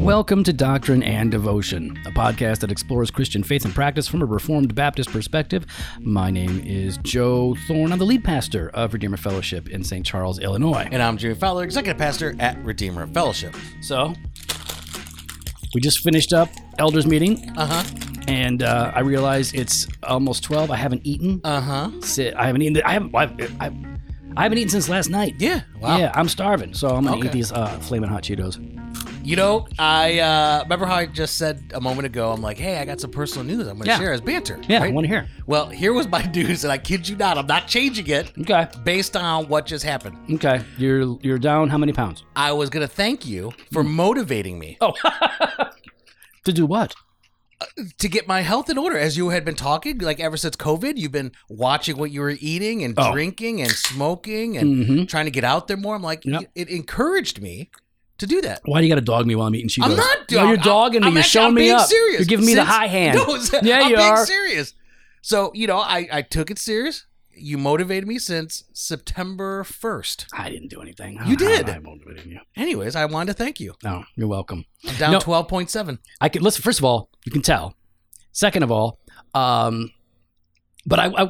Welcome to Doctrine and Devotion, a podcast that explores Christian faith and practice from a Reformed Baptist perspective. My name is Joe Thorn. I'm the lead pastor of Redeemer Fellowship in St. Charles, Illinois. And I'm Jimmy Fowler, Executive Pastor at Redeemer Fellowship. So, we just finished up elders meeting, Uh huh. And uh, I realize it's almost 12. I haven't eaten. Uh huh. I haven't eaten. I haven't. I, I, I haven't eaten since last night. Yeah. Wow. Yeah, I'm starving, so I'm gonna eat these uh, flaming hot Cheetos. You know, I uh, remember how I just said a moment ago. I'm like, hey, I got some personal news. I'm going to Yeah. share as banter. Yeah, I want to hear. Well, here was my news, and I kid you not, I'm not changing it Okay. based on what just happened. Okay. You're you're down how many pounds? I was going to thank you for motivating me Oh. to do what? To get my health in order. As you had been talking, like ever since COVID, you've been watching what you were eating and Oh. drinking and smoking and Mhm. trying to get out there more. I'm like, Yep. it, encouraged me to do that. Why do you got to dog me while I'm eating Cheetos? I'm not. No, you're dogging me. I'm you're actually- showing I'm me up. Serious. You're giving me the high hand. No, Yeah, I'm you being are. serious. So you know, I I took it serious. You motivated me since September 1st. I didn't do anything. You did. I, I motivated you. Anyways, I wanted to thank you. No, you're welcome. I'm down No. 12.7. I can listen. First of all, you can tell. Second of all, um, but I, I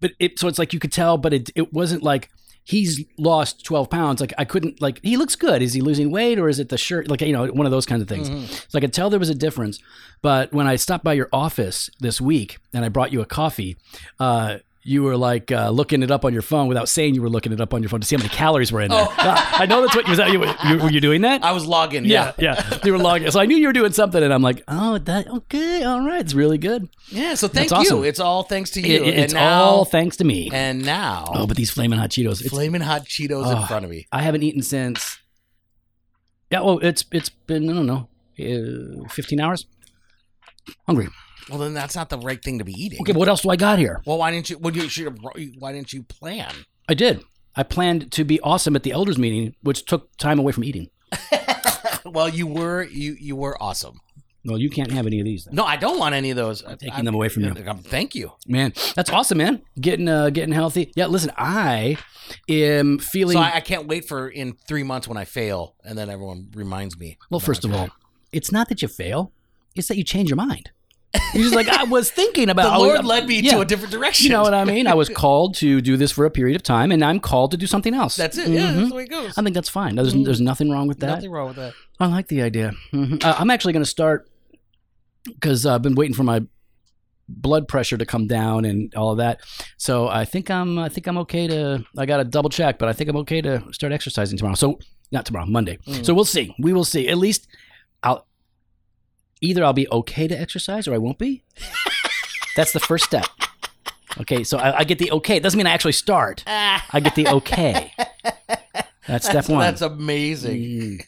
but it so it's like you could tell, but it it wasn't like he's lost 12 pounds. Like I couldn't like he looks good. Is he losing weight or is it the shirt? Like you know one of those kinds of things. Mhm. So I could tell there was a difference. But when I stopped by your office this week and I brought you a coffee, uh, you were like uh, looking it up on your phone without saying you were looking it up on your phone to see how many calories were in there. Oh. I know that's what was that you, you were you doing that? I was logging. yeah, Yeah. yeah. You were logging. So I knew you were doing something, and I'm like, oh, that okay, all right, it's really good. Yeah. So thank That's you. awesome. It's all thanks to you. It- it- it's now, all thanks to me. And now, oh, but these flaming hot Cheetos. It's, flaming hot Cheetos Oh. in front of me. I haven't eaten since. Yeah, well, it's it's been I don't know, uh, 15 hours. Hungry. Well, then that's not the right thing to be eating. Okay, what else do I got here? Well, why didn't you? Well, you should have. Why didn't you plan? I did. I planned to be awesome at the elders meeting, which took time away from eating. well, you were you you were awesome. Well, you can't have any of these. Then. No, I don't want any of those. I'm taking them away from you. Thank you. Man, that's awesome, man. Getting uh, getting healthy. Yeah, listen, I am feeling. So I, I can't wait for in three months when I fail, and then everyone reminds me. well, first of all, it's not that you fail; it's that you change your mind. You're just like I was thinking about. the oh, Lord yeah, led me yeah. to a different direction. You know what I mean? I was called to do this for a period of time, and I'm called to do something else. That's it. Yeah, Mhm. that's the way it goes. I think that's fine. There's, there's nothing wrong with that. Nothing wrong with that. I like the idea. Mhm. Uh, I'm actually going to start because I've been waiting for my blood pressure to come down and all of that. So I think I'm I think I'm okay to. I got to double check, but I think I'm okay to start exercising tomorrow. So not tomorrow, Monday. Mm. So we'll see. We will see. At least either I'll be okay to exercise or I won't be. That's the first step. Okay, so I, I get the okay. It doesn't mean I actually start. I get the okay. That's step That's, one. that's amazing.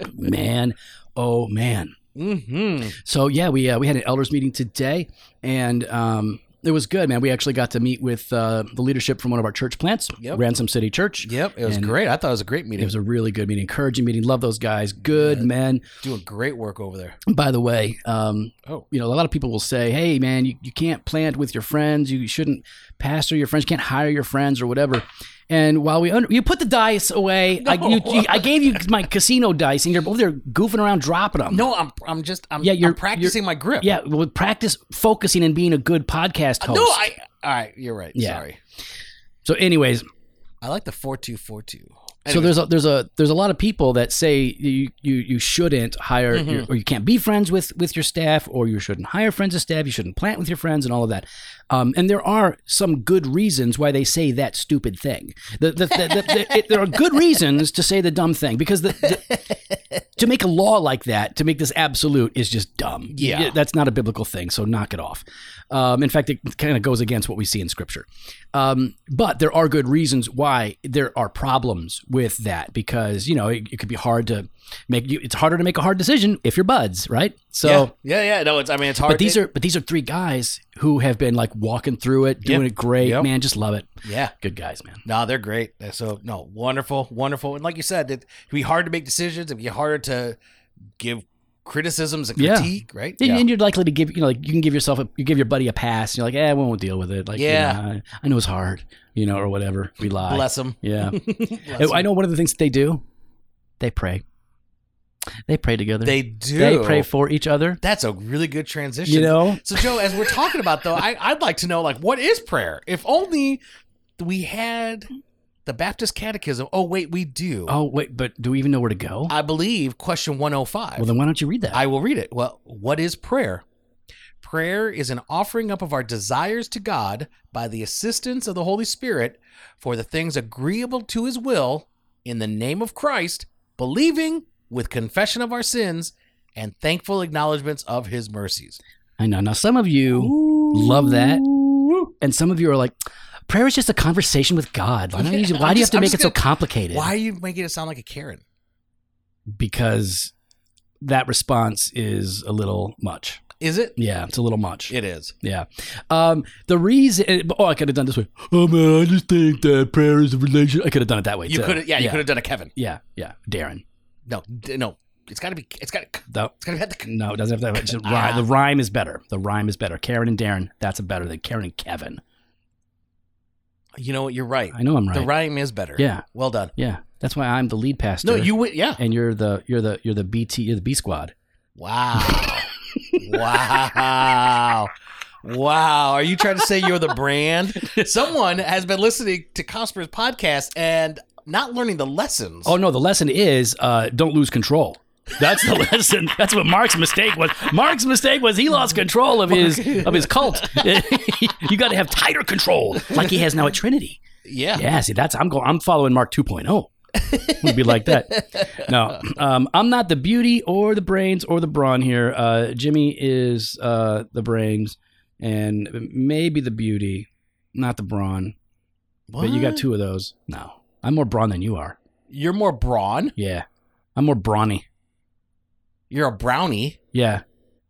Mm. man, oh man. Mm-hmm. So yeah, we uh, we had an elders meeting today, and um, it was good, man. We actually got to meet with uh, the leadership from one of our church plants, Yep. Ransom City Church. Yep, it was And- great. I thought it was a great meeting. It was a really good meeting, encouraging meeting. Love those guys, good Yeah. men. doing great work over there. By the way, um, Oh. you know, a lot of people will say, "Hey, man, you, you can't plant with your friends. You shouldn't pastor your friends. You can't hire your friends or whatever." And while we under, you put the dice away, I, you, you- I gave you my casino dice, and you're over there goofing around, dropping them. No, I'm I'm just I'm, Yeah, you're- I'm practicing my grip. Yeah, well, practice focusing and being a good podcast host. No, I all right, you're right. Yeah. Sorry. So, anyways, I like the four two four two. So there's a there's a there's a lot of people that say you you, you shouldn't hire Mhm. your, or you can't be friends with with your staff or you shouldn't hire friends of staff you shouldn't plant with your friends and all of that. Um, and there are some good reasons why they say that stupid thing. The, the, the, the, the- it, there are good reasons to say the dumb thing because the, the to make a law like that to make this absolute is just dumb. Yeah. that's not a biblical thing so knock it off. Um, in fact it kind of goes against what we see in scripture um, but there are good reasons why there are problems with that because you know it, it could be hard to make you. It's harder to make a hard decision if you're buds, right? So, yeah, yeah, yeah. No, it's I mean it's hard. but these are but these are three guys who have been like walking through it, doing Yep. it great, Yep. man. Just love it. yeah. Good guys, man. No, they're great. So no, wonderful, wonderful. And like you said, it can be hard to make decisions. It can be harder to give criticisms and Yeah. critique, right? And- And you're likely to give, you know, like you can give yourself a, you give your buddy a pass. And You're like, eh, we won't deal with it. Like, you Yeah. know, I, I know it's hard, you know, or whatever. We lie. Bless them. Yeah. I know one of the things that they do. They pray. They pray together. They do. They pray for each other. That's a really good transition. You know, So, Joe, as we're talking about though, I, I'd like to know like what is prayer? If only we had the Baptist Catechism. Oh, wait, we do. Oh wait, but do we even know where to go? I believe question 105. well, then why don't you read that? I will read it. Well, what is prayer? Prayer is an offering up of our desires to God by the assistance of the Holy Spirit for the things agreeable to his will in the name of Christ, believing with confession of our sins and thankful acknowledgments of his mercies. I know. Now, some of you love that, and some of you are like, prayer is just a conversation with God. Why, you, why do you just- have to I'm make it so gonna- complicated? Why are you making it sound like a Karen? Because that response is a little much. Is it? Yeah, it's a little much. It is. Yeah. Um, the reason, oh, I could have done this way. Oh man, I just think that prayer is a relation. I could have done it that way. You could have, yeah, you could have done a Kevin. Yeah, yeah. Darren. No, d- no, it's got to be. It's got. No, It's got to be. The, no, it doesn't have to. Have, just Ah. rhyme. The rhyme is better. The rhyme is better. Karen and Darren. That's a better than Karen and Kevin. You know what? You're right. I know I'm right. The rhyme is better. Yeah, Well done. yeah. That's why I'm the lead pastor. No, you would. Yeah. and you're the you're the you're the BT you're the B squad. Wow. wow. Wow. Are you trying to say you're the brand? Someone has been listening to Cosper's podcast and not learning the lessons. Oh no, the lesson is uh, don't lose control. That's the lesson. That's what Mark's mistake was. Mark's mistake was he lost control of his of his cult. you got to have tighter control, like he has now at Trinity. yeah. Yeah, see, that's I'm going. I'm following Mark 2.0. Would be like that. No, um, I'm not the beauty or the brains or the brawn here. Uh, Jimmy is uh, the brains and maybe the beauty, not the brawn. But you got two of those. No, I'm more brawn than you are. You're more brawn. Yeah, I'm more brawny. You're a brownie, Yeah,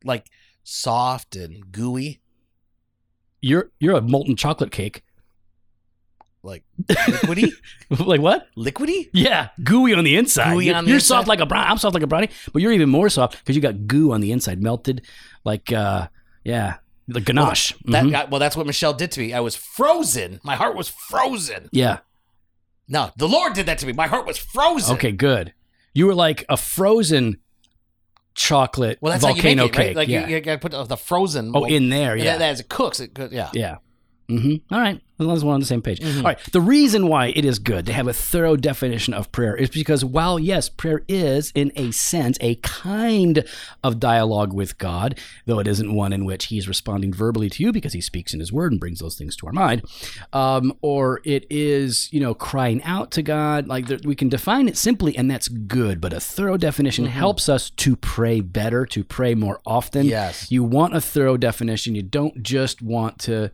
like soft and gooey, you're you're a molten chocolate cake. like liquidy, like what? liquidy. Yeah, gooey on the inside. Gooey you're on the you're inside? soft like a brown. I'm soft like a brownie, but you're even more soft because you got goo on the inside, melted like uh, yeah, the ganache. That Mhm. guy, well, that's what Michelle did to me. I was frozen. My heart was frozen. yeah. No, the Lord did that to me. My heart was frozen. Okay, good. You were like a frozen chocolate Well, that's volcano how you make it, cake. right? Like yeah. you, you got to put the, frozen. oh, in there. Yeah. that, as it cooks, it yeah. Yeah. Mm-hmm. All right. As long as we're on the same page. Mhm. All right. The reason why it is good to have a thorough definition of prayer is because while, yes, prayer is, in a sense, a kind of dialogue with God, though it isn't one in which He's responding verbally to you because He speaks in His Word and brings those things to our mind, um, or it is, you know, crying out to God. Like there, we can define it simply, and that's good. But a thorough definition Mhm. helps us to pray better, to pray more often. Yes. You want a thorough definition. You don't just want to.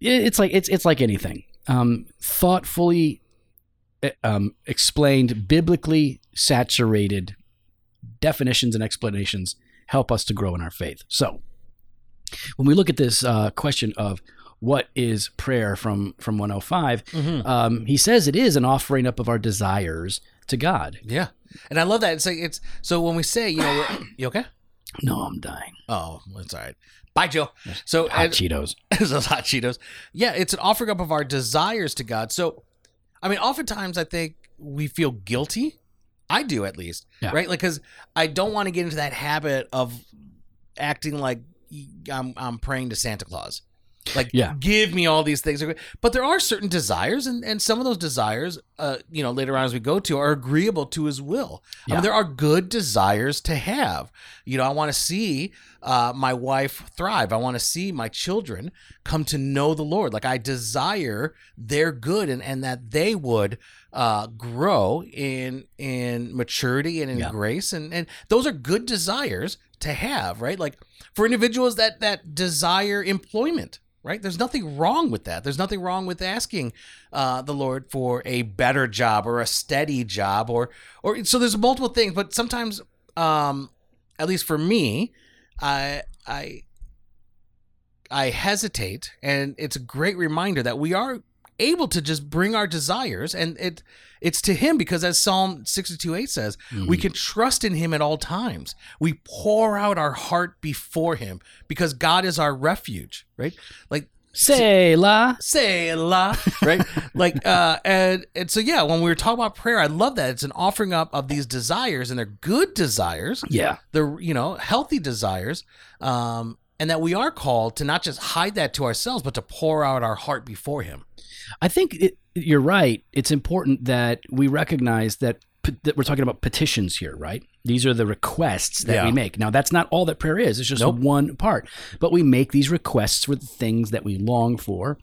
It- It's like it's it's like anything. Um, thoughtfully eh, um, explained, biblically saturated definitions and explanations help us to grow in our faith. So, when we look at this uh, question of what is prayer from from 105, Mhm. um, he says it is an offering up of our desires to God. Yeah. And I love that. It's like, it's so when we say, you know, you okay? No, I'm dying. Oh, it's all right. Bye, Joe. So, Hot and- Cheetos. those hot Cheetos. Yeah, it's an offering up of our desires to God. So, I mean, oftentimes I think we feel guilty. I do at least, Yeah. right? Like, because I don't want to get into that habit of acting like I'm, I'm praying to Santa Claus. Like, Yeah. give me all these things. But there are certain desires, and, and some of those desires, uh, you know, later on as we go to, are agreeable to His will. I mean, there are good desires to have. You know, I want to see uh, my wife thrive. I want to see my children come to know the Lord. Like I desire their good and, and that they would uh, grow in in maturity and in Yeah. grace. And, and those are good desires to have, right? Like for individuals that that desire employment. Right, there's nothing wrong with that. There's nothing wrong with asking uh, the Lord for a better job or a steady job, or or so. There's multiple things, but sometimes, um, at least for me, I I I hesitate, and it's a great reminder that we are able to just bring our desires and it it's to him because as Psalm 62 8 says, we can trust in him at all times. We pour out our heart before him because God is our refuge, right? Like Selah. say la, right? like uh and and so yeah, when we were talking about prayer, I love that. It's an offering up of these desires and they're good desires Yeah. they're you know healthy desires um and that we are called to not just hide that to ourselves but to pour out our heart before him I think it, you're right. It's important that we recognize that, that we're talking about petitions here, right? These are the requests that we make. Now, that's not all that prayer is. It's just Nope. one part. But we make these requests for the things that we long for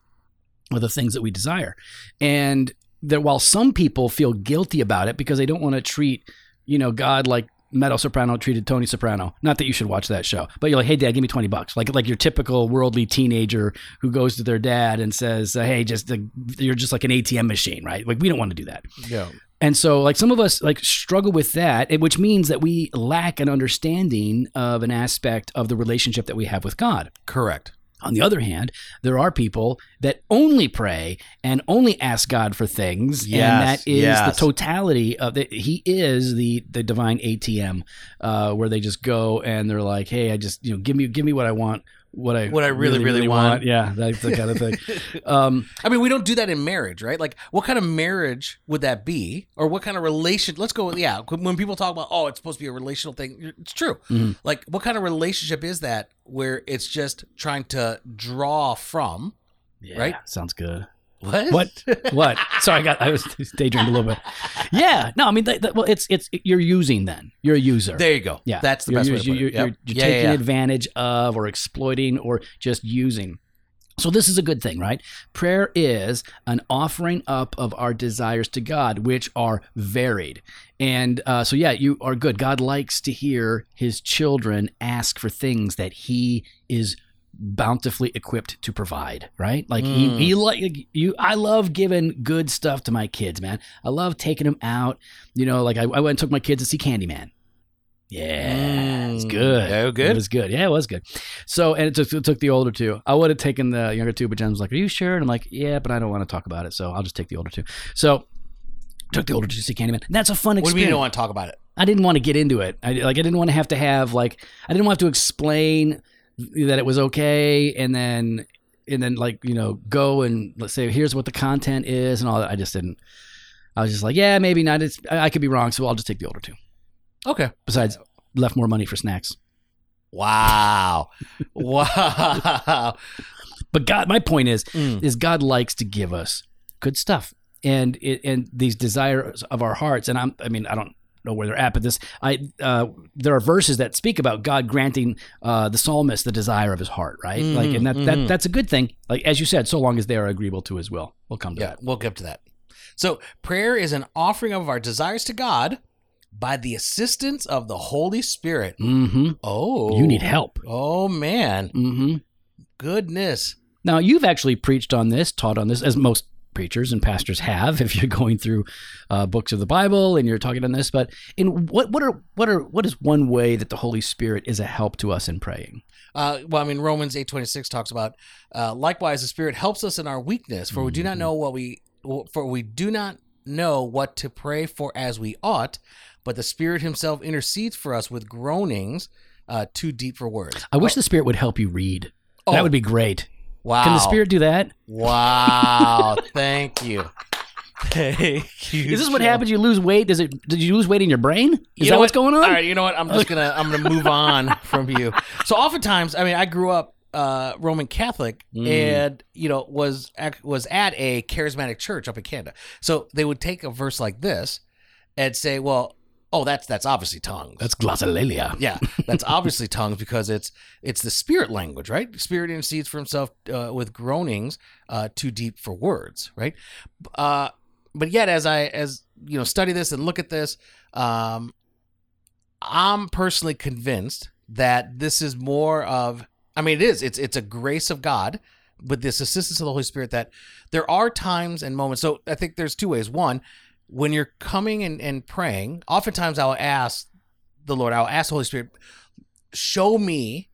or the things that we desire. And that while some people feel guilty about it because they don't want to treat, you know, God like Meadow Soprano treated Tony Soprano. Not that you should watch that show, but you're like, hey, dad, give me 20 bucks. Like, like your typical worldly teenager who goes to their dad and says, uh, hey, just, uh, you're just like an ATM machine, right? Like, we don't want to do that. yeah And so, like, some of us like struggle with that, which means that we lack an understanding of an aspect of the relationship that we have with God. correct On the other hand, there are people that only pray and only ask God for things, and that is yes. the totality of the. He is the the divine ATM, uh, where they just go and they're like, "Hey, I just you know give me give me what I want, what I What I really, really want." Yeah, that's the kind of thing. Um, i mean we don't do that in marriage right like what kind of marriage would that be or what kind of relation let's go yeah when people talk about oh it's supposed to be a relational thing it's true Mhm. like what kind of relationship is that where it's just trying to draw from yeah, Right? Sounds good. What What? What? Sorry, I got I was daydreamed a little bit. Yeah. No, I mean, that, that- well, it's it's you're using then. You're a user. there you go Yeah, that's the you're, best way to put you're, it you're, you're Yeah, yeah, taking yeah. advantage of or exploiting or just using. So this is a good thing, right? Prayer is an offering up of our desires to God, which are varied. And uh, so, yeah, you are good. God likes to hear His children ask for things that He is bountifully equipped to provide right? Like he, Mm. he like you i love giving good stuff to my kids man. I love taking them out. You know like i, I went and took my kids to see candyman. Yeah it's Mm. good. Oh, good? it was good. Yeah it was good. So and it took, it took the older two. I would have taken the younger two but jen was like are you sure? And i'm like yeah but i don't want to talk about it so i'll just take the older two. So took the older two to see candyman. That's a fun what do you experience you don't want to talk about it? I didn't want to get into it. I like I didn't want to have to have like I didn't want to have to explain that it was okay and then and then like you know go and let's say here's what the content is and all that. I just didn't. I was just like yeah maybe not. It's I could be wrong, so I'll just take the older two. okay Besides, left more money for snacks. Wow. wow. But God, my point is Mm. is God likes to give us good stuff and it, and these desires of our hearts. And I'm I mean I don't know where they're at, but this I uh, there are verses that speak about God granting uh, the psalmist the desire of his heart, right? like, and that, that that's a good thing. Like as you said, so long as they are agreeable to His will, we'll come to Yeah, that. we'll get to that. So, prayer is an offering of our desires to God by the assistance of the Holy Spirit. Mm-hmm. Oh. You need help. Oh, man. Mm-hmm. Goodness. Now you've actually preached on this, taught on this, as most preachers and pastors have. If you're going through uh, books of the Bible and you're talking on this, but in what what are what are what is one way that the Holy Spirit is a help to us in praying? Uh, well, I mean, Romans eight twenty six talks about, uh, likewise, the Spirit helps us in our weakness, for we do not Mhm. know what we, for we do not know what to pray for as we ought, but the Spirit Himself intercedes for us with groanings uh, too deep for words. I wish the Spirit would help you read. Oh, That would be great. Wow. Can the Spirit do that? Wow. Thank you. Thank you. Is this what Joe. happens? You lose weight? Does it? Did you lose weight in your brain? Is You that know what's going on? All right, you know what? I'm just gonna I'm gonna move on from you. So oftentimes, I mean, I grew up uh, Roman Catholic, Mm. and you know was ac- was at a charismatic church up in Canada. So they would take a verse like this and say, "Well, oh, that's that's obviously tongues." That's glossolalia. yeah, that's obviously tongues because it's it's the spirit language, right? Spirit intercedes for himself uh, with groanings uh, too deep for words, right? Uh, but yet, as I as you know study this and look at this, um, I'm personally convinced that this is more of. I mean, it is. It's it's a grace of God with this assistance of the Holy Spirit that there are times and moments. So I think there's two ways. One, when you're coming and, and praying, oftentimes I'll ask the Lord, I'll ask the Holy Spirit, show me,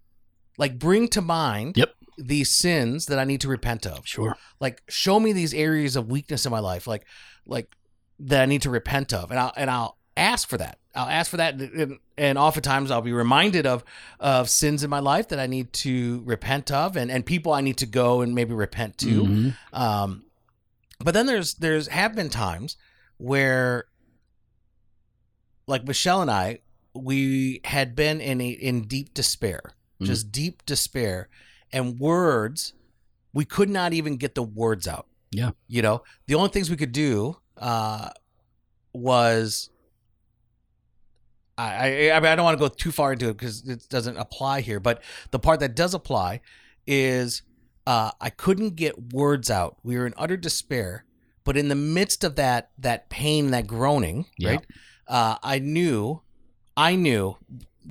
like bring to mind Yep. these sins that I need to repent of. Sure. Like show me these areas of weakness in my life, like like that I need to repent of, and I'll and I'll ask for that. I'll ask for that, and, and oftentimes I'll be reminded of of sins in my life that I need to repent of, and and people I need to go and maybe repent to. Mhm. Um, but then there's there's have been times where, like Michelle and I, we had been in a in deep despair, Mhm. just deep despair, and words, we could not even get the words out. Yeah. you know, the only things we could do uh, was. I, I, I mean, I don't want to go too far into it because it doesn't apply here, but the part that does apply is uh, I couldn't get words out. We were in utter despair, but in the midst of that that pain, that groaning, Yeah. right? Uh, I knew, I knew,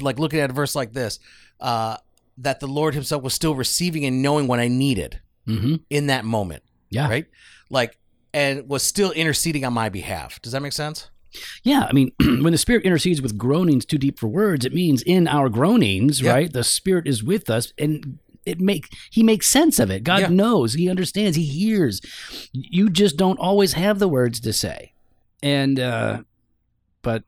like looking at a verse like this, uh, that the Lord Himself was still receiving and knowing what I needed Mhm. in that moment, Yeah. right? Like, and was still interceding on my behalf. Does that make sense? Yeah, I mean, when the Spirit intercedes with groanings too deep for words, it means in our groanings, Yeah. right? The Spirit is with us, and it make He makes sense of it. God Yeah. knows, He understands, He hears. You just don't always have the words to say, and uh, but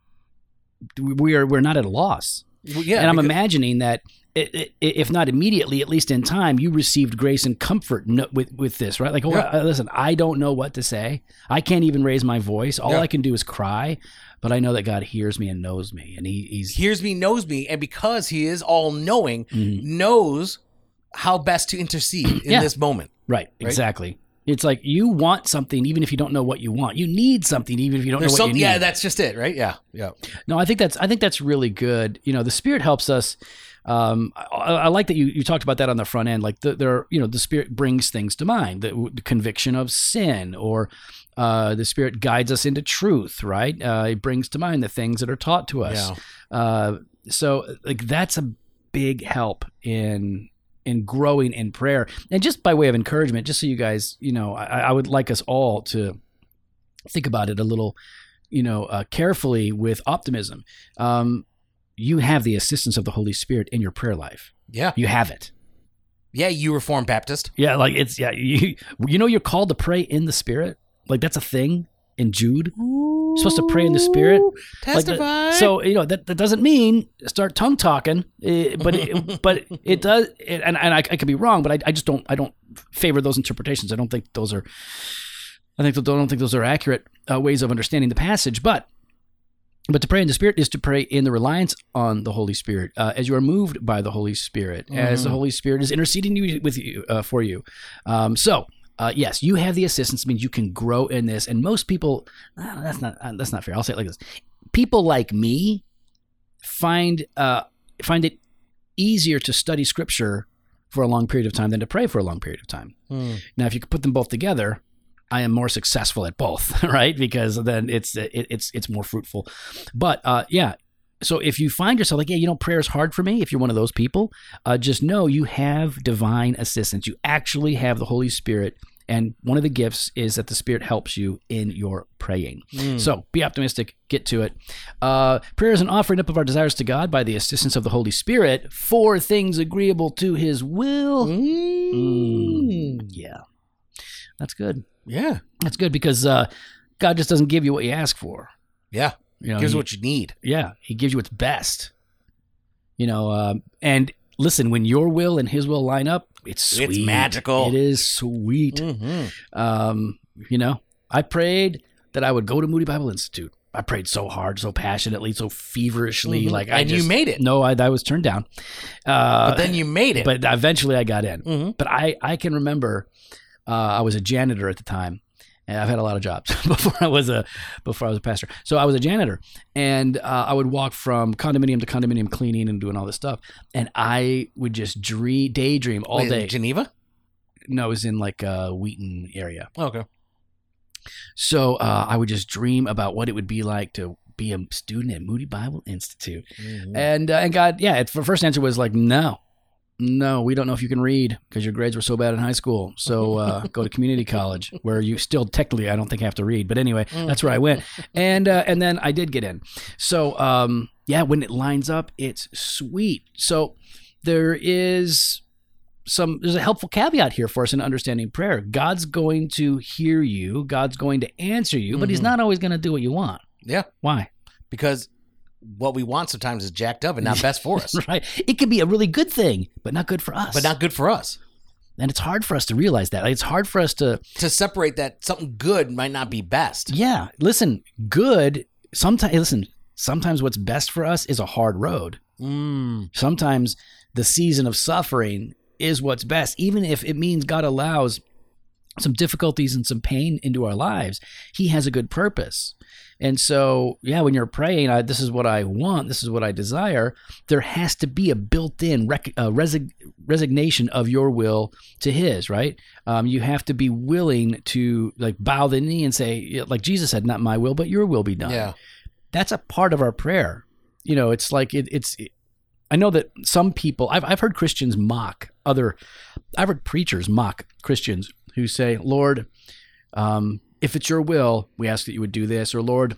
we are we're not at a loss. Well, yeah, and I'm imagining that. i i if not immediately, at least in time, you received grace and comfort no- with with this, right? Like, oh, Yeah. uh, listen, I don't know what to say. I can't even raise my voice. All Yeah. I can do is cry, but I know that God hears me and knows me, and He, He's hears me, knows me, and because He is all knowing, Mhm. knows how best to intercede in Yeah. this moment. right, exactly. It's like you want something, even if you don't know what you want. You need something, even if you don't There's know what something. you need. Yeah, that's just it, right? Yeah, yeah. No, I think that's I think that's really good. You know, the Spirit helps us. Um, I, I like that you, you talked about that on the front end. Like the, there, are, you know, the Spirit brings things to mind, the, the conviction of sin, or uh, the Spirit guides us into truth. Right? Uh, it brings to mind the things that are taught to us. Yeah. Uh, so, like that's a big help in in growing in prayer. And just by way of encouragement, just so you guys, you know, I, I would like us all to think about it a little, you know, uh, carefully with optimism. Um, you have the assistance of the Holy Spirit in your prayer life. Yeah. You have it. Yeah, you Reformed Baptist. Yeah, like it's yeah. You you know you're called to pray in the Spirit. Like that's a thing in Jude. You're supposed to pray in the Spirit. Like the- so you know that, that doesn't mean start tongue talking, eh, but it, but it does. It, and and I, I could be wrong, but I, I just don't I don't favor those interpretations. I don't think those are. I think I don't think those are accurate uh, ways of understanding the passage. But but to pray in the Spirit is to pray in the reliance on the Holy Spirit, uh, as you are moved by the Holy Spirit, as the Mhm. Holy Spirit is interceding you, with you uh, for you. Um, so. Uh, yes, you have the assistance. Means you can grow in this, and most people. ah, that's not. uh, that's not fair. I'll say it like this: people like me find uh, find it easier to study Scripture for a long period of time than to pray for a long period of time. Hmm. Now, if you could put them both together, I am more successful at both, right? Because then it's it, it's it's more fruitful. But uh, yeah, so if you find yourself like, yeah, you know, prayer is hard for me. If you're one of those people, uh, just know you have divine assistance. You actually have the Holy Spirit. And one of the gifts is that the Spirit helps you in your praying. Hmm. So be optimistic, get to it. Uh, prayer is an offering up of our desires to God by the assistance of the Holy Spirit for things agreeable to His will. Mm. Mm, yeah, that's good. Yeah. That's good because uh, God just doesn't give you what you ask for. Yeah. You know, Gives he- what you need. yeah, He gives you what's best. You know, um, and listen, when your will and His will line up, it's sweet. It's magical. It is sweet. Mm-hmm. Um, you know, I prayed that I would go to Moody Bible Institute. I prayed so hard, so passionately, so feverishly. Mhm. Like I And you made it. No, I, I was turned down. Uh, But then you made it. but eventually I got in. Mhm. But I, I can remember uh, I was a janitor at the time. And I've had a lot of jobs before I was a before I was a pastor. So I was a janitor, and uh, I would walk from condominium to condominium cleaning and doing all this stuff. And I would just dream, daydream all Wait, day. Geneva? no, it was in like uh, Wheaton area. Okay. So uh, I would just dream about what it would be like to be a student at Moody Bible Institute. Mhm. And uh, and God, yeah, the first answer was like, no, no, we don't know if you can read because your grades were so bad in high school. So uh, go to community college where you still technically, I don't think have to read. But anyway, Mm. that's where I went. And uh, and then I did get in. So um, yeah, when it lines up, it's sweet. So there is some there's a helpful caveat here for us in understanding prayer. God's going to hear you. God's going to answer you, but He's Mhm. not always going to do what you want. Yeah, Why? because what we want sometimes is jacked up and not best for us, Right? It can be a really good thing, but not good for us. but not good for us. and it's hard for us to realize that. Like, it's hard for us to To separate that something good might not be best. Yeah, listen, good. Sometimes, listen, sometimes what's best for us is a hard road. Mm. Sometimes the season of suffering is what's best, even if it means God allows some difficulties and some pain into our lives. He has a good purpose. And so, yeah, when you're praying, I, this is what I want, this is what I desire, there has to be a built in rec- uh, resig- resignation of your will to His, right? Um, you have to be willing to like bow the knee and say, like Jesus said, not my will, but your will be done Yeah. that's a part of our prayer. You know, it's like it, it's. I know that some people. I've I've heard Christians mock other. I've heard preachers mock Christians who say, "Lord, um, if it's your will, we ask that you would do this," or "Lord,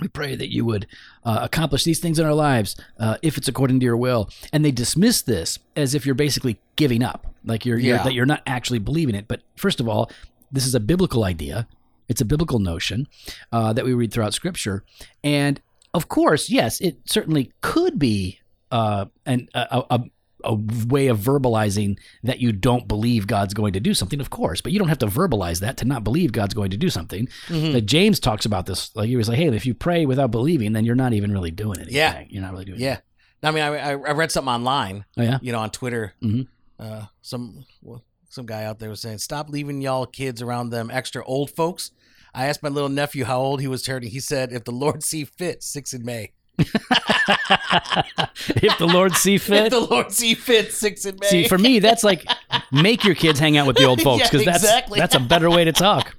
we pray that you would uh, accomplish these things in our lives uh, if it's according to your will." And they dismiss this as if you're basically giving up, like you're, you're that you're not actually believing it. But first of all, this is a biblical idea. It's a biblical notion uh, that we read throughout Scripture, and of course, yes, it certainly could be uh, an, a, a, a way of verbalizing that you don't believe God's going to do something. Of course, but you don't have to verbalize that to not believe God's going to do something. Mhm. Like James talks about this. Like he was like, "Hey, if you pray without believing, then you're not even really doing anything. Yeah. you're not really doing. Anything. Yeah. I mean, I, I I read something online, Oh yeah. you know, on Twitter. Mhm. Uh, some well, some guy out there was saying, "Stop leaving y'all kids around them extra old folks." I asked my little nephew how old he was turning. He said, "If the Lord see fit, six in May." if the Lord see fit. If the Lord see fit, six in May. See, for me, that's like make your kids hang out with the old folks because that's exactly. that's a better way to talk.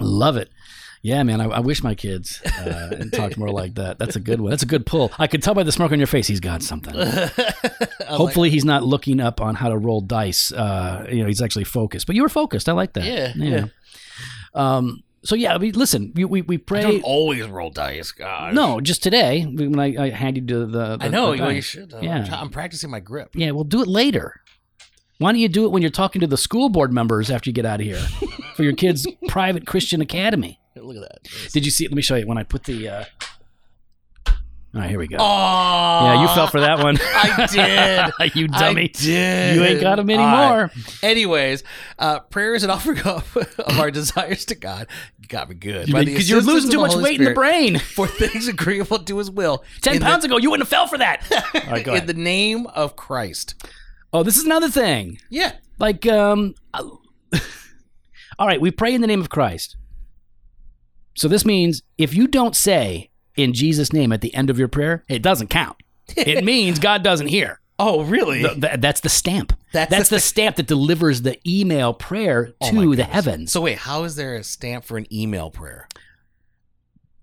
Love it. Yeah, man. I, I wish my kids uh, talked more like that. That's a good one. That's a good pull. I could tell by the smirk on your face he's got something. Was like, Hopefully, he's not looking up on how to roll dice. Uh, you know, he's actually focused. But you were focused. I like that. Yeah, yeah. Um. So yeah, I mean, listen, we we, we I pray. don't always roll dice. God. No, just today when I, I handed you the, the I know. the well, you should. though. Yeah. I'm, practicing my grip. Yeah, we'll do it later. Why don't you do it when you're talking to the school board members after you get out of here for your kid's private Christian academy? Look at that. Did you see? Let me show you when I put the. Uh... All right, here we go. Oh, yeah, you fell for that one. I did. you dummy. I did. You ain't got them All right. anymore. Anyways, uh, prayer is an offering up of our desires to God. You got me good. Because you're losing too much Holy weight in the brain. For things agreeable to his will. 10 in the- pounds ago, you wouldn't have fell for that. All right, go in the name of Christ. Oh, this is another thing. Yeah. Like, um, all right, we pray in the name of Christ. So this means if you don't say in Jesus' name at the end of your prayer, it doesn't count. It means God doesn't hear. Oh, really? Th- th- that's the stamp. That's That's, the the stamp that delivers the email prayer Oh to my the heavens. So wait, how is there a stamp for an email prayer?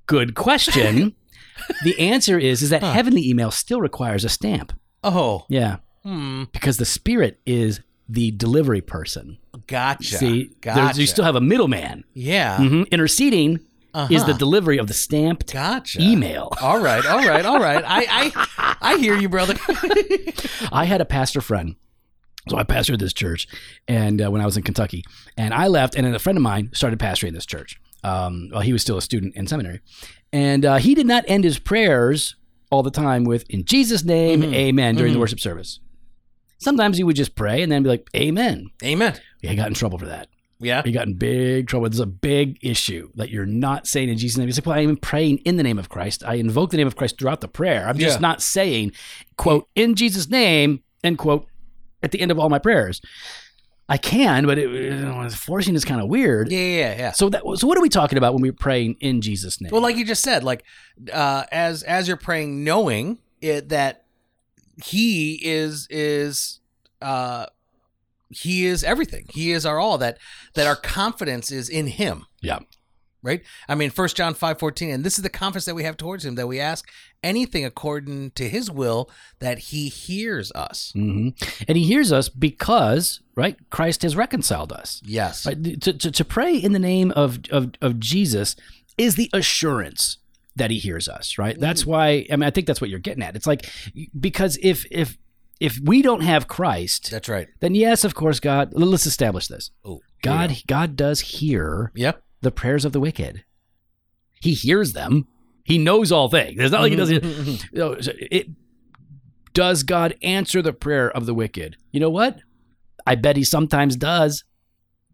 Good question. the answer is is that Huh. heavenly email still requires a stamp. Oh, Yeah, hmm. because the spirit is the delivery person. Gotcha. See, gotcha. you still have a middleman. yeah. Mhm. Interceding Uh-huh. is the delivery of the stamped gotcha email. All right, all right, all right. I I I hear you, brother. I had a pastor friend. So I pastored this church, and uh, when I was in Kentucky, and I left, and then a friend of mine started pastoring this church. Um, well, he was still a student in seminary, and uh, he did not end his prayers all the time with "In Jesus' name, Mhm. Amen" during Mhm. the worship service. Sometimes he would just pray and then be like, "Amen." Amen. He got in trouble for that. Yeah. He got in big trouble. There's a big issue that you're not saying in Jesus' name. He's like, well, I'm praying in the name of Christ. I invoke the name of Christ throughout the prayer. I'm just Yeah. not saying, quote, in Jesus' name, end quote, at the end of all my prayers. I can, but it, you know, forcing is kind of weird. Yeah, yeah, yeah. So that so what are we talking about when we're praying in Jesus' name? Well, like you just said, like uh, as as you're praying, knowing it that He is is uh, He is everything. He is our all. That that our confidence is in Him. Yeah. Right. I mean, First John five fourteen, and this is the confidence that we have towards Him that we ask anything according to His will, that He hears us. hmm and he hears us because right Christ has reconciled us. Yes. Right? To, to, to pray in the name of, of, of Jesus is the assurance that he hears us, right? That's why I mean I think that's what you're getting at. It's like because if if if we don't have Christ, That's right. then yes, of course, God. Let's establish this. Oh, God, God does hear Yep. the prayers of the wicked. He hears them. He knows all things. It's not like he doesn't. you know, it does God answer the prayer of the wicked? You know what? I bet he sometimes does.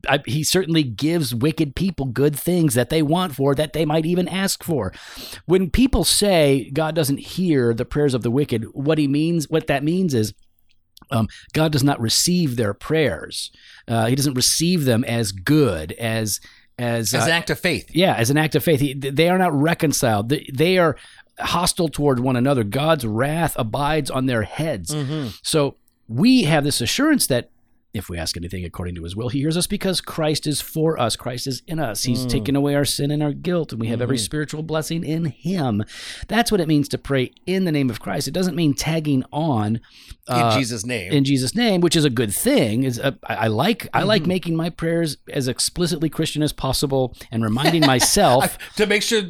I, he certainly gives wicked people good things that they want for, that they might even ask for. When people say God doesn't hear the prayers of the wicked, what he means, what that means is um, God does not receive their prayers. Uh, he doesn't receive them as good as as, As uh, an act of faith. yeah, as an act of faith. He, they are not reconciled. They, they are hostile toward one another. God's wrath abides on their heads. Mm-hmm. So we have this assurance that if we ask anything according to his will, he hears us because Christ is for us. Christ is in us. He's Mm. taken away our sin and our guilt, and we have every Mhm. spiritual blessing in him. That's what it means to pray in the name of Christ. It doesn't mean tagging on In uh, Jesus' name. in Jesus' name, which is a good thing. Is uh, I I like I like Mhm. making my prayers as explicitly Christian as possible and reminding myself to make sure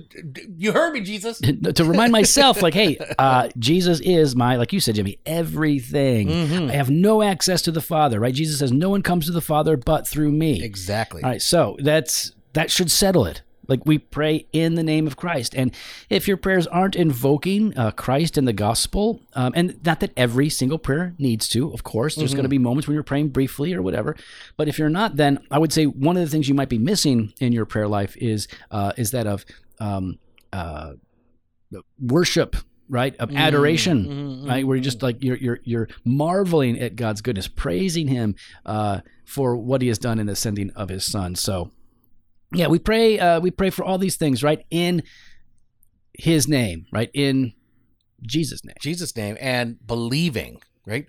you heard me, Jesus. to remind myself, like, hey, uh, Jesus is my, like you said, Jimmy, everything. Mhm. I have no access to the Father, right? Jesus says, no one comes to the Father but through me. Exactly. All right, so that's that should settle it. Like we pray in the name of Christ, and if your prayers aren't invoking uh, Christ and the gospel, um, and not that every single prayer needs to, of course, there's going to be moments when you're praying briefly or whatever. But if you're not, then I would say one of the things you might be missing in your prayer life is uh, is that of um, uh, worship, right? Of adoration Mhm, right? Where you're just like you're you're you're marveling at God's goodness, praising Him uh, for what He has done in the sending of His Son. So, yeah, we pray uh, we pray for all these things, right? In His name, right? In Jesus' name. Jesus' name and believing, right?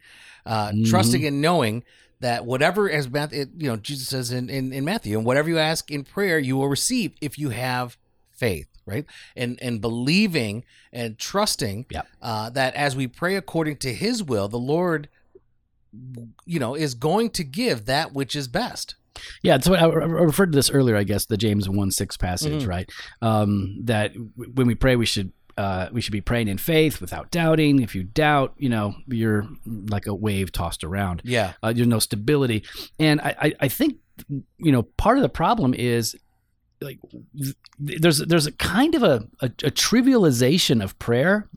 Uh, Mhm. Trusting and knowing that whatever, as Matt, it, you know, Jesus says in, in, in Matthew, and whatever you ask in prayer, you will receive if you have faith, right? And and believing and trusting Yep. uh, that as we pray according to His will, the Lord, you know, is going to give that which is best. Yeah, so I, I referred to this earlier, I guess, the James one six passage, Mhm. right? Um, that w- when we pray, we should uh, we should be praying in faith without doubting. If you doubt, you know, you're like a wave tossed around. Yeah. uh, there's no stability and I, I, I think you know part of the problem is like there's there's a kind of a, a, a trivialization of prayer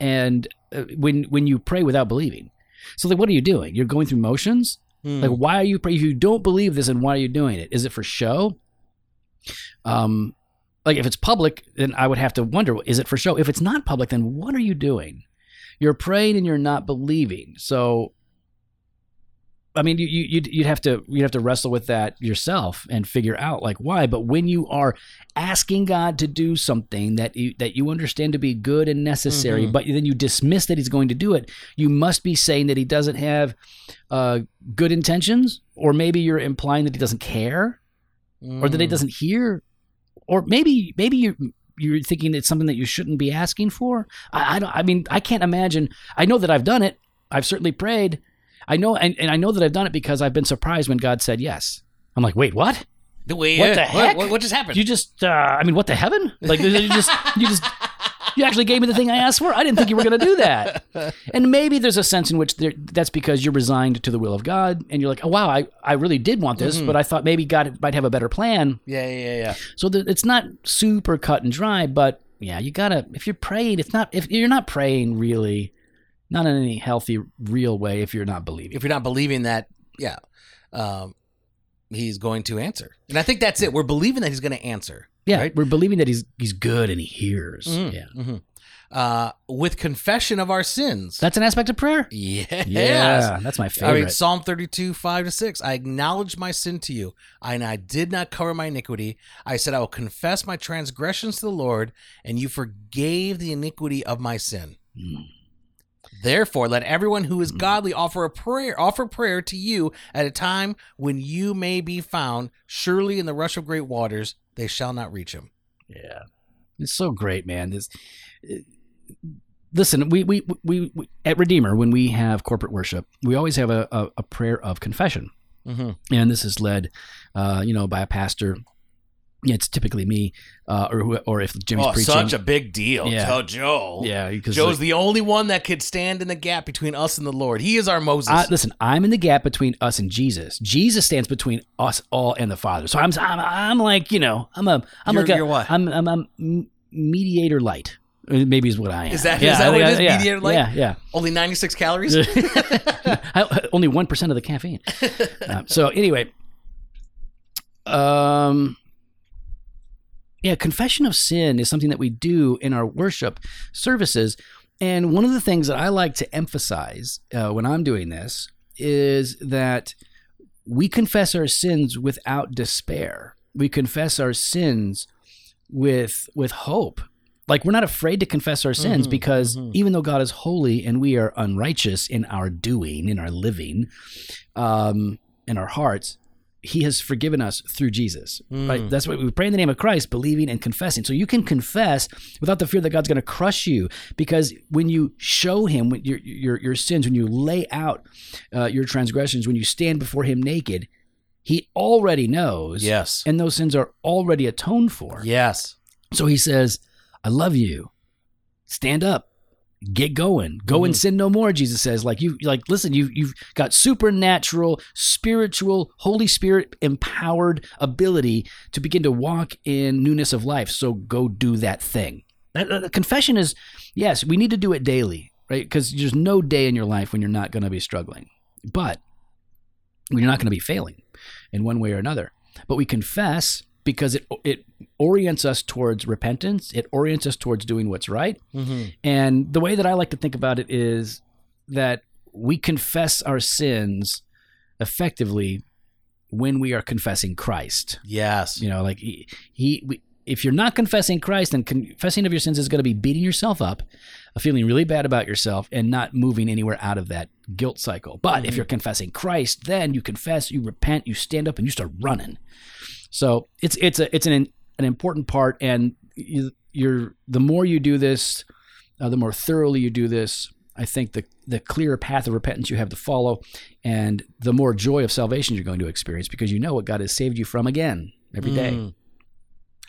and uh, when when you pray without believing. So like what are you doing? You're going through motions? Hmm. like why are you praying if you don't believe this and why are you doing it? Is it for show? Um like if it's public then i would have to wonder is it for show? If it's not public then what are you doing? You're praying and you're not believing. So I mean, you, you you'd, you'd have to you'd have to wrestle with that yourself and figure out like why. But when you are asking God to do something that you that you understand to be good and necessary, Mhm. but then you dismiss that He's going to do it, you must be saying that He doesn't have uh, good intentions, or maybe you're implying that He doesn't care, or that He Mm. doesn't hear, or maybe maybe you. You're thinking it's something that you shouldn't be asking for. I, I don't. I mean, I can't imagine. I know that I've done it. I've certainly prayed. I know, and, and I know that I've done it because I've been surprised when God said yes. I'm like, wait, what? The way- What the heck? What, what just happened? You just, uh, I mean, what the heaven? Like, you just, you just, you actually gave me the thing I asked for. I didn't think you were going to do that. And maybe there's a sense in which there, that's because you're resigned to the will of God, and you're like, oh wow, I, I really did want this, Mhm. but I thought maybe God might have a better plan. yeah, yeah, yeah, yeah. So that it's not super cut and dry, but yeah, you gotta. If you're praying, it's not. If you're not praying really, not in any healthy, real way, if you're not believing. if you're not believing that, yeah, um, he's going to answer. And I think that's it. We're believing that he's going to answer. Yeah, right? we're believing that he's he's good and he hears. Mhm, Yeah, mhm. Uh, with confession of our sins. that's an aspect of prayer. yes. Yeah, that's my favorite. I mean, Psalm 32, 5 to 6. I acknowledge my sin to you, and I did not cover my iniquity. I said, I will confess my transgressions to the Lord, and you forgave the iniquity of my sin. Mm. Therefore, let everyone who is godly offer a prayer, offer prayer to you at a time when you may be found. Surely in the rush of great waters, they shall not reach him. yeah, it's so great, man. This. Listen, we, we, we, we at Redeemer when we have corporate worship, we always have a, a, a prayer of confession. Mm-hmm. and this is led, uh, you know, by a pastor it's typically me, uh, or who, or if Jimmy's Oh, preaching. such a big deal. Yeah. Joe, Joe. yeah, because Joe's the only one that could stand in the gap between us and the Lord. He is our Moses. I, listen, I'm in the gap between us and Jesus. Jesus stands between us all and the Father. So I'm, I'm, I'm like, you know, I'm a, I'm You're- like a, what? I'm, I'm a m- mediator light. Uh, Maybe is what I am. Is that- yeah, is that what I- is, Yeah, mediator light? Yeah, yeah. Only 96 calories? I- only one percent of the caffeine. Uh, so anyway, um, yeah, confession of sin is something that we do in our worship services, and one of the things that I like to emphasize uh, when I'm doing this is that we confess our sins without despair. We confess our sins with with hope. Like we're not afraid to confess our sins Mhm, because mhm. even though God is holy and we are unrighteous in our doing, in our living, um, in our hearts, He has forgiven us through Jesus. Right? Mm. That's why we pray in the name of Christ, believing and confessing. So you can confess without the fear that God's going to crush you, because when you show Him your your your sins, when you lay out uh, your transgressions, when you stand before Him naked, He already knows, yes. and those sins are already atoned for. Yes. So He says, "I love you. Stand up." Get going. Go and Mhm. sin no more. Jesus says, like you, like listen, you you've got supernatural, spiritual, Holy Spirit empowered ability to begin to walk in newness of life. So go do that thing. That, that- confession is, yes, we need to do it daily, right? Because there's no day in your life when you're not going to be struggling, but when you're not going to be failing in one way or another. But we confess because it it orients us towards repentance. It orients us towards doing what's right. Mm-hmm. And the way that I like to think about it is that we confess our sins effectively when we are confessing Christ. Yes. You know, like he, he we, if you're not confessing Christ, then confessing of your sins is going to be beating yourself up, feeling really bad about yourself, and not moving anywhere out of that guilt cycle. But if Mhm. you're confessing Christ, then you confess, you repent, you stand up, and you start running. So it's it's a it's an an important part, and you, you're the more you do this, uh, the more thoroughly you do this. I think the the clearer path of repentance you have to follow, and the more joy of salvation you're going to experience because you know what God has saved you from again every day. Mm.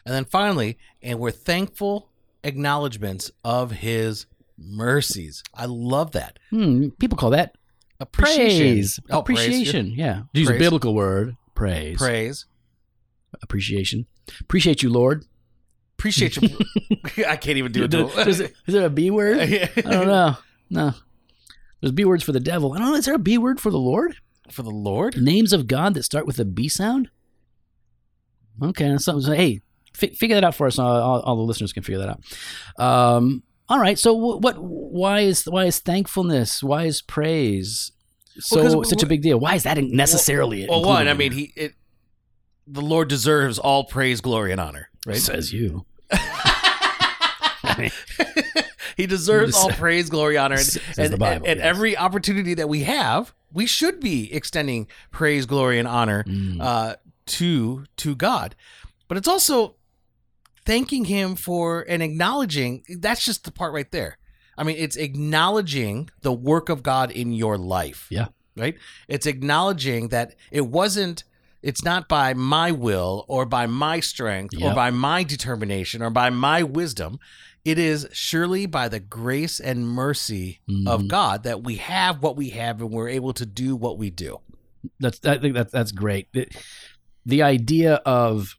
And then finally, and we're thankful acknowledgments of his mercies. I love that. Hmm, people call that Appreciation. praise, Oh, praise. appreciation. Yeah, use a biblical word, praise, Praise. appreciation. Appreciate you, Lord. Appreciate you. I can't even do it. is, it- is there a B word? I don't know. No, there's B words for the devil. I don't know. Is there a B word for the Lord? For the Lord? Names of God that start with a B sound. Okay, so, so hey, fi- figure that out for us. All, all, all the listeners can figure that out. Um, all right. So wh- what? Why is why is thankfulness? Why is praise so 'cause such a big deal? Why is that necessarily? Well, one, I mean, he it the Lord deserves all praise, glory, and honor. Right? says you. he deserves all praise, glory, honor, and, and, Bible, and yes. every opportunity that we have, we should be extending praise, glory, and honor Mm. uh, to to God. But it's also thanking Him for and acknowledging. That's just the part right there. I mean, it's acknowledging the work of God in your life. Yeah. Right. It's acknowledging that it wasn't. It's not by my will or by my strength or by my determination or by my wisdom. It is surely by the grace and mercy of Mhm. God that we have what we have and we're able to do what we do. That's I think that's that's great. The, the idea of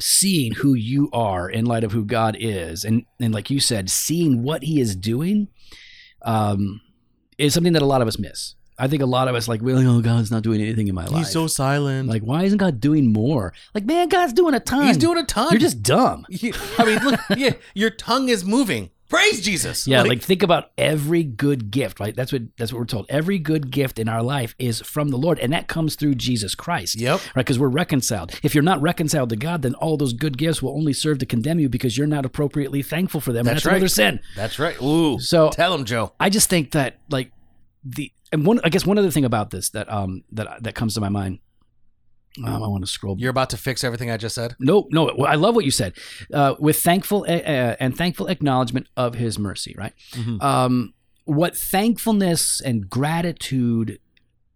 seeing who you are in light of who God is, and and like you said, seeing what He is doing, um, is something that a lot of us miss. I think a lot of us like, well, oh, God's not doing anything in my life. He's so silent. like, why isn't God doing more? Like, man, God's doing a ton. He's doing a ton. You're just dumb. You- I mean, look, yeah, your tongue is moving. Praise Jesus. Yeah, like, think about every good gift, right? That's what that's what we're told. Every good gift in our life is from the Lord, and that comes through Jesus Christ. yep. right? Because we're reconciled. If you're not reconciled to God, then all those good gifts will only serve to condemn you because you're not appropriately thankful for them. and That's that's another right. sin. That's right. Ooh. So Tell him, Joe. I just think that like the and one I guess one other thing about this that um that that comes to my mind. Um, I want to scroll. You're about to fix everything I just said. No, no. well, I love what you said. Uh, with thankful uh, and thankful acknowledgement of His mercy, right? Mhm. um, what thankfulness and gratitude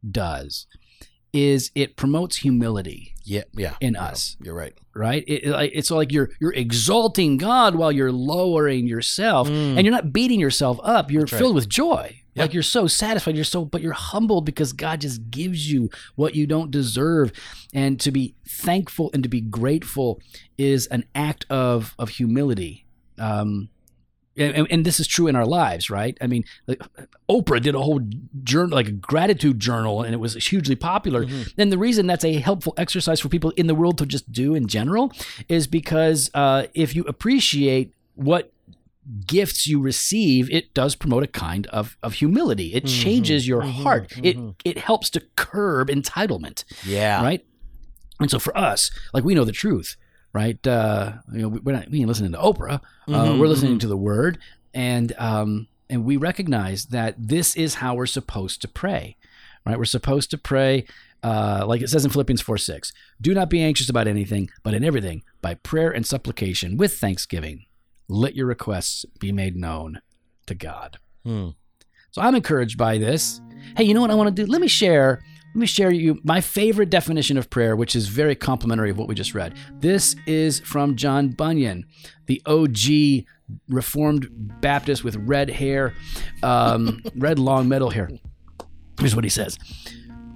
does is it promotes humility Yeah, yeah. in Yeah, us, You're right. right? It, it- it's like you're you're exalting God while you're lowering yourself, Mm. and you're not beating yourself up. You're That's right. filled with joy. Yeah. Like you're so satisfied. You're so, but you're humbled because God just gives you what you don't deserve, and to be thankful and to be grateful is an act of of humility. Um, and, and- this is true in our lives, right? I mean, like, Oprah did a whole journal, like a gratitude journal, and it was hugely popular. Mhm. And the reason that's a helpful exercise for people in the world to just do in general is because uh, if you appreciate what gifts you receive, it does promote a kind of, of humility. It Mhm, changes your mhm, heart. mhm. It it helps to curb entitlement Yeah. right? And so for us, like we know the truth, right? Uh, you know, we- we're not we ain't listening to Oprah. Uh, Mhm, we're listening mhm. to the Word, and um, and we recognize that this is how we're supposed to pray, right? We're supposed to pray. Uh, like it says in Philippians 4 6, do not be anxious about anything, but in everything, by prayer and supplication with thanksgiving, let your requests be made known to God. Hmm. So I'm encouraged by this. Hey, you know what I want to do? Let me share. Let me share you my favorite definition of prayer, which is very complimentary of what we just read. This is from John Bunyan, the OG Reformed Baptist with red hair, um, red long metal hair. Here's what he says.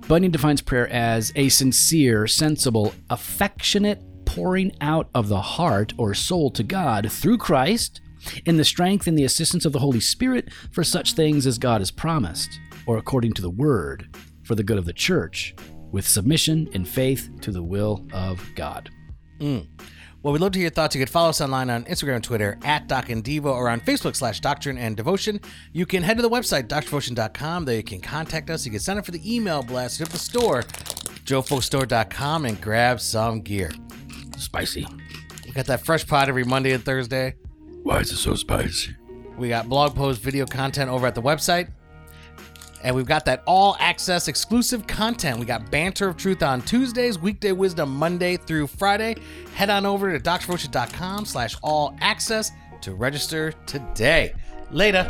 Bunyan defines prayer as a sincere, sensible, affectionate pouring out of the heart or soul to God through Christ in the strength and the assistance of the Holy Spirit for such things as God has promised, or according to the Word, for the good of the church, with submission in faith to the will of God. Mm. Well, we'd love to hear your thoughts. You can follow us online on Instagram and Twitter at Doc and Devo or on Facebook slash Doctrine and Devotion. You can head to the website, doctrinedevotion.com. There you can contact us. You can sign up for the email blast. Hit the store, joefostore.com, and grab some gear. Spicy. We got that fresh pot every Monday and Thursday. Why is it so spicy? We got blog post video content over at the website. And we've got that all access exclusive content. We got Banter of Truth on Tuesdays, Weekday Wisdom Monday through Friday. Head on over to doctrinedevotion.com slash all access to register today. Later.